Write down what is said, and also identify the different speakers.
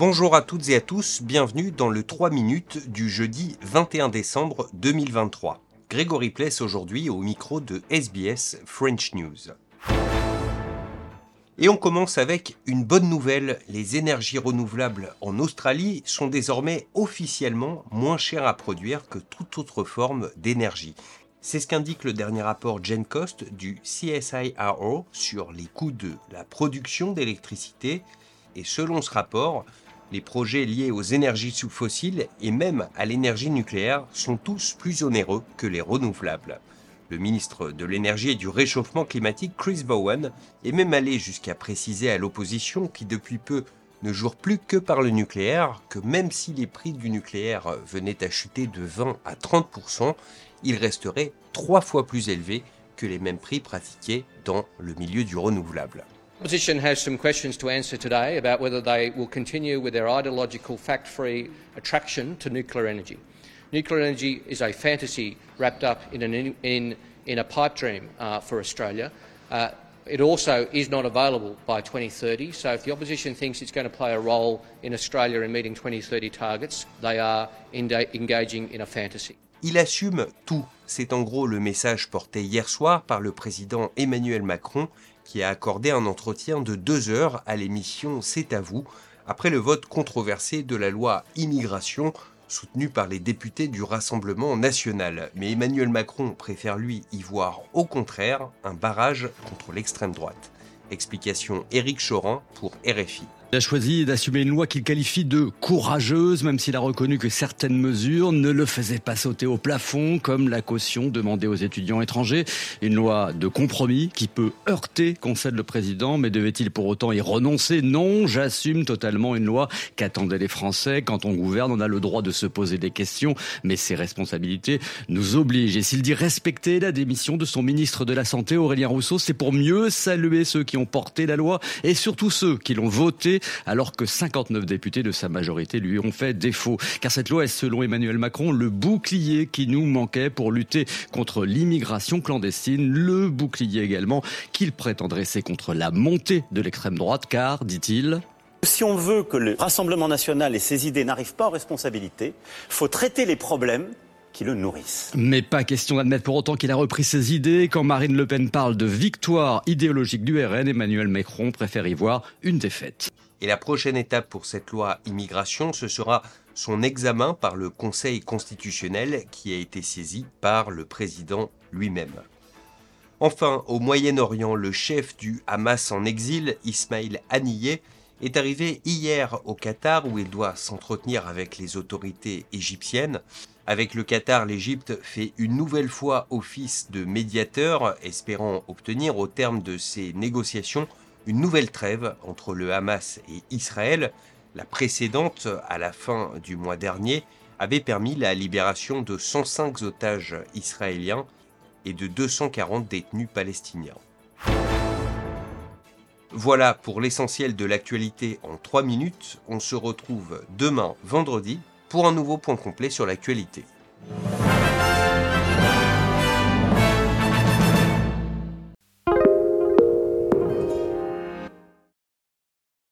Speaker 1: Bonjour à toutes et à tous, bienvenue dans le 3 minutes du jeudi 21 décembre 2023. Grégory Pless aujourd'hui au micro de SBS French News. Et on commence avec une bonne nouvelle. Les énergies renouvelables en Australie sont désormais officiellement moins chères à produire que toute autre forme d'énergie. C'est ce qu'indique le dernier rapport GenCost du CSIRO sur les coûts de la production d'électricité. Et selon ce rapport, les projets liés aux énergies sous-fossiles et même à l'énergie nucléaire sont tous plus onéreux que les renouvelables. Le ministre de l'Énergie et du Réchauffement climatique, Chris Bowen, est même allé jusqu'à préciser à l'opposition qui depuis peu ne joue plus que par le nucléaire, que même si les prix du nucléaire venaient à chuter de 20 à 30%, ils resteraient trois fois plus élevés que les mêmes prix pratiqués dans le milieu du renouvelable.
Speaker 2: Opposition has some questions to answer today about whether they will continue with their ideological fact free attraction to nuclear energy. Nuclear energy is a fantasy wrapped up in, an, in, in a pipe dream uh, for Australia. Uh, it also is not available by 2030, so if the opposition thinks it's going to play a role in Australia in meeting 2030 targets, they are engaging in a fantasy.
Speaker 1: Il assume tout. C'est en gros le message porté hier soir par le président Emmanuel Macron qui a accordé un entretien de deux heures à l'émission C'est à vous après le vote controversé de la loi immigration soutenue par les députés du Rassemblement national. Mais Emmanuel Macron préfère lui y voir au contraire un barrage contre l'extrême droite. Explication Éric Chorin pour RFI.
Speaker 3: Il a choisi d'assumer une loi qu'il qualifie de courageuse, même s'il a reconnu que certaines mesures ne le faisaient pas sauter au plafond, comme la caution demandée aux étudiants étrangers. Une loi de compromis qui peut heurter, concède le président, mais devait-il pour autant y renoncer? Non, j'assume totalement une loi qu'attendaient les Français. Quand on gouverne, on a le droit de se poser des questions, mais ses responsabilités nous obligent. Et s'il dit respecter la démission de son ministre de la Santé, Aurélien Rousseau, c'est pour mieux saluer ceux qui ont porté la loi et surtout ceux qui l'ont votée alors que 59 députés de sa majorité lui ont fait défaut. Car cette loi est, selon Emmanuel Macron, le bouclier qui nous manquait pour lutter contre l'immigration clandestine, le bouclier également qu'il prétend dresser contre la montée de l'extrême droite, car, dit-il,
Speaker 4: si on veut que le Rassemblement national et ses idées n'arrivent pas aux responsabilités, faut traiter les problèmes qui le nourrissent.
Speaker 3: Mais pas question d'admettre pour autant qu'il a repris ses idées. Quand Marine Le Pen parle de victoire idéologique du RN, Emmanuel Macron préfère y voir une défaite.
Speaker 1: Et la prochaine étape pour cette loi immigration, ce sera son examen par le Conseil constitutionnel qui a été saisi par le président lui-même. Enfin, au Moyen-Orient, le chef du Hamas en exil, Ismail Haniyeh, est arrivé hier au Qatar où il doit s'entretenir avec les autorités égyptiennes. Avec le Qatar, l'Égypte fait une nouvelle fois office de médiateur, espérant obtenir au terme de ces négociations une nouvelle trêve entre le Hamas et Israël. La précédente, à la fin du mois dernier, avait permis la libération de 105 otages israéliens et de 240 détenus palestiniens. Voilà pour l'essentiel de l'actualité en 3 minutes. On se retrouve demain vendredi pour un nouveau point complet sur l'actualité.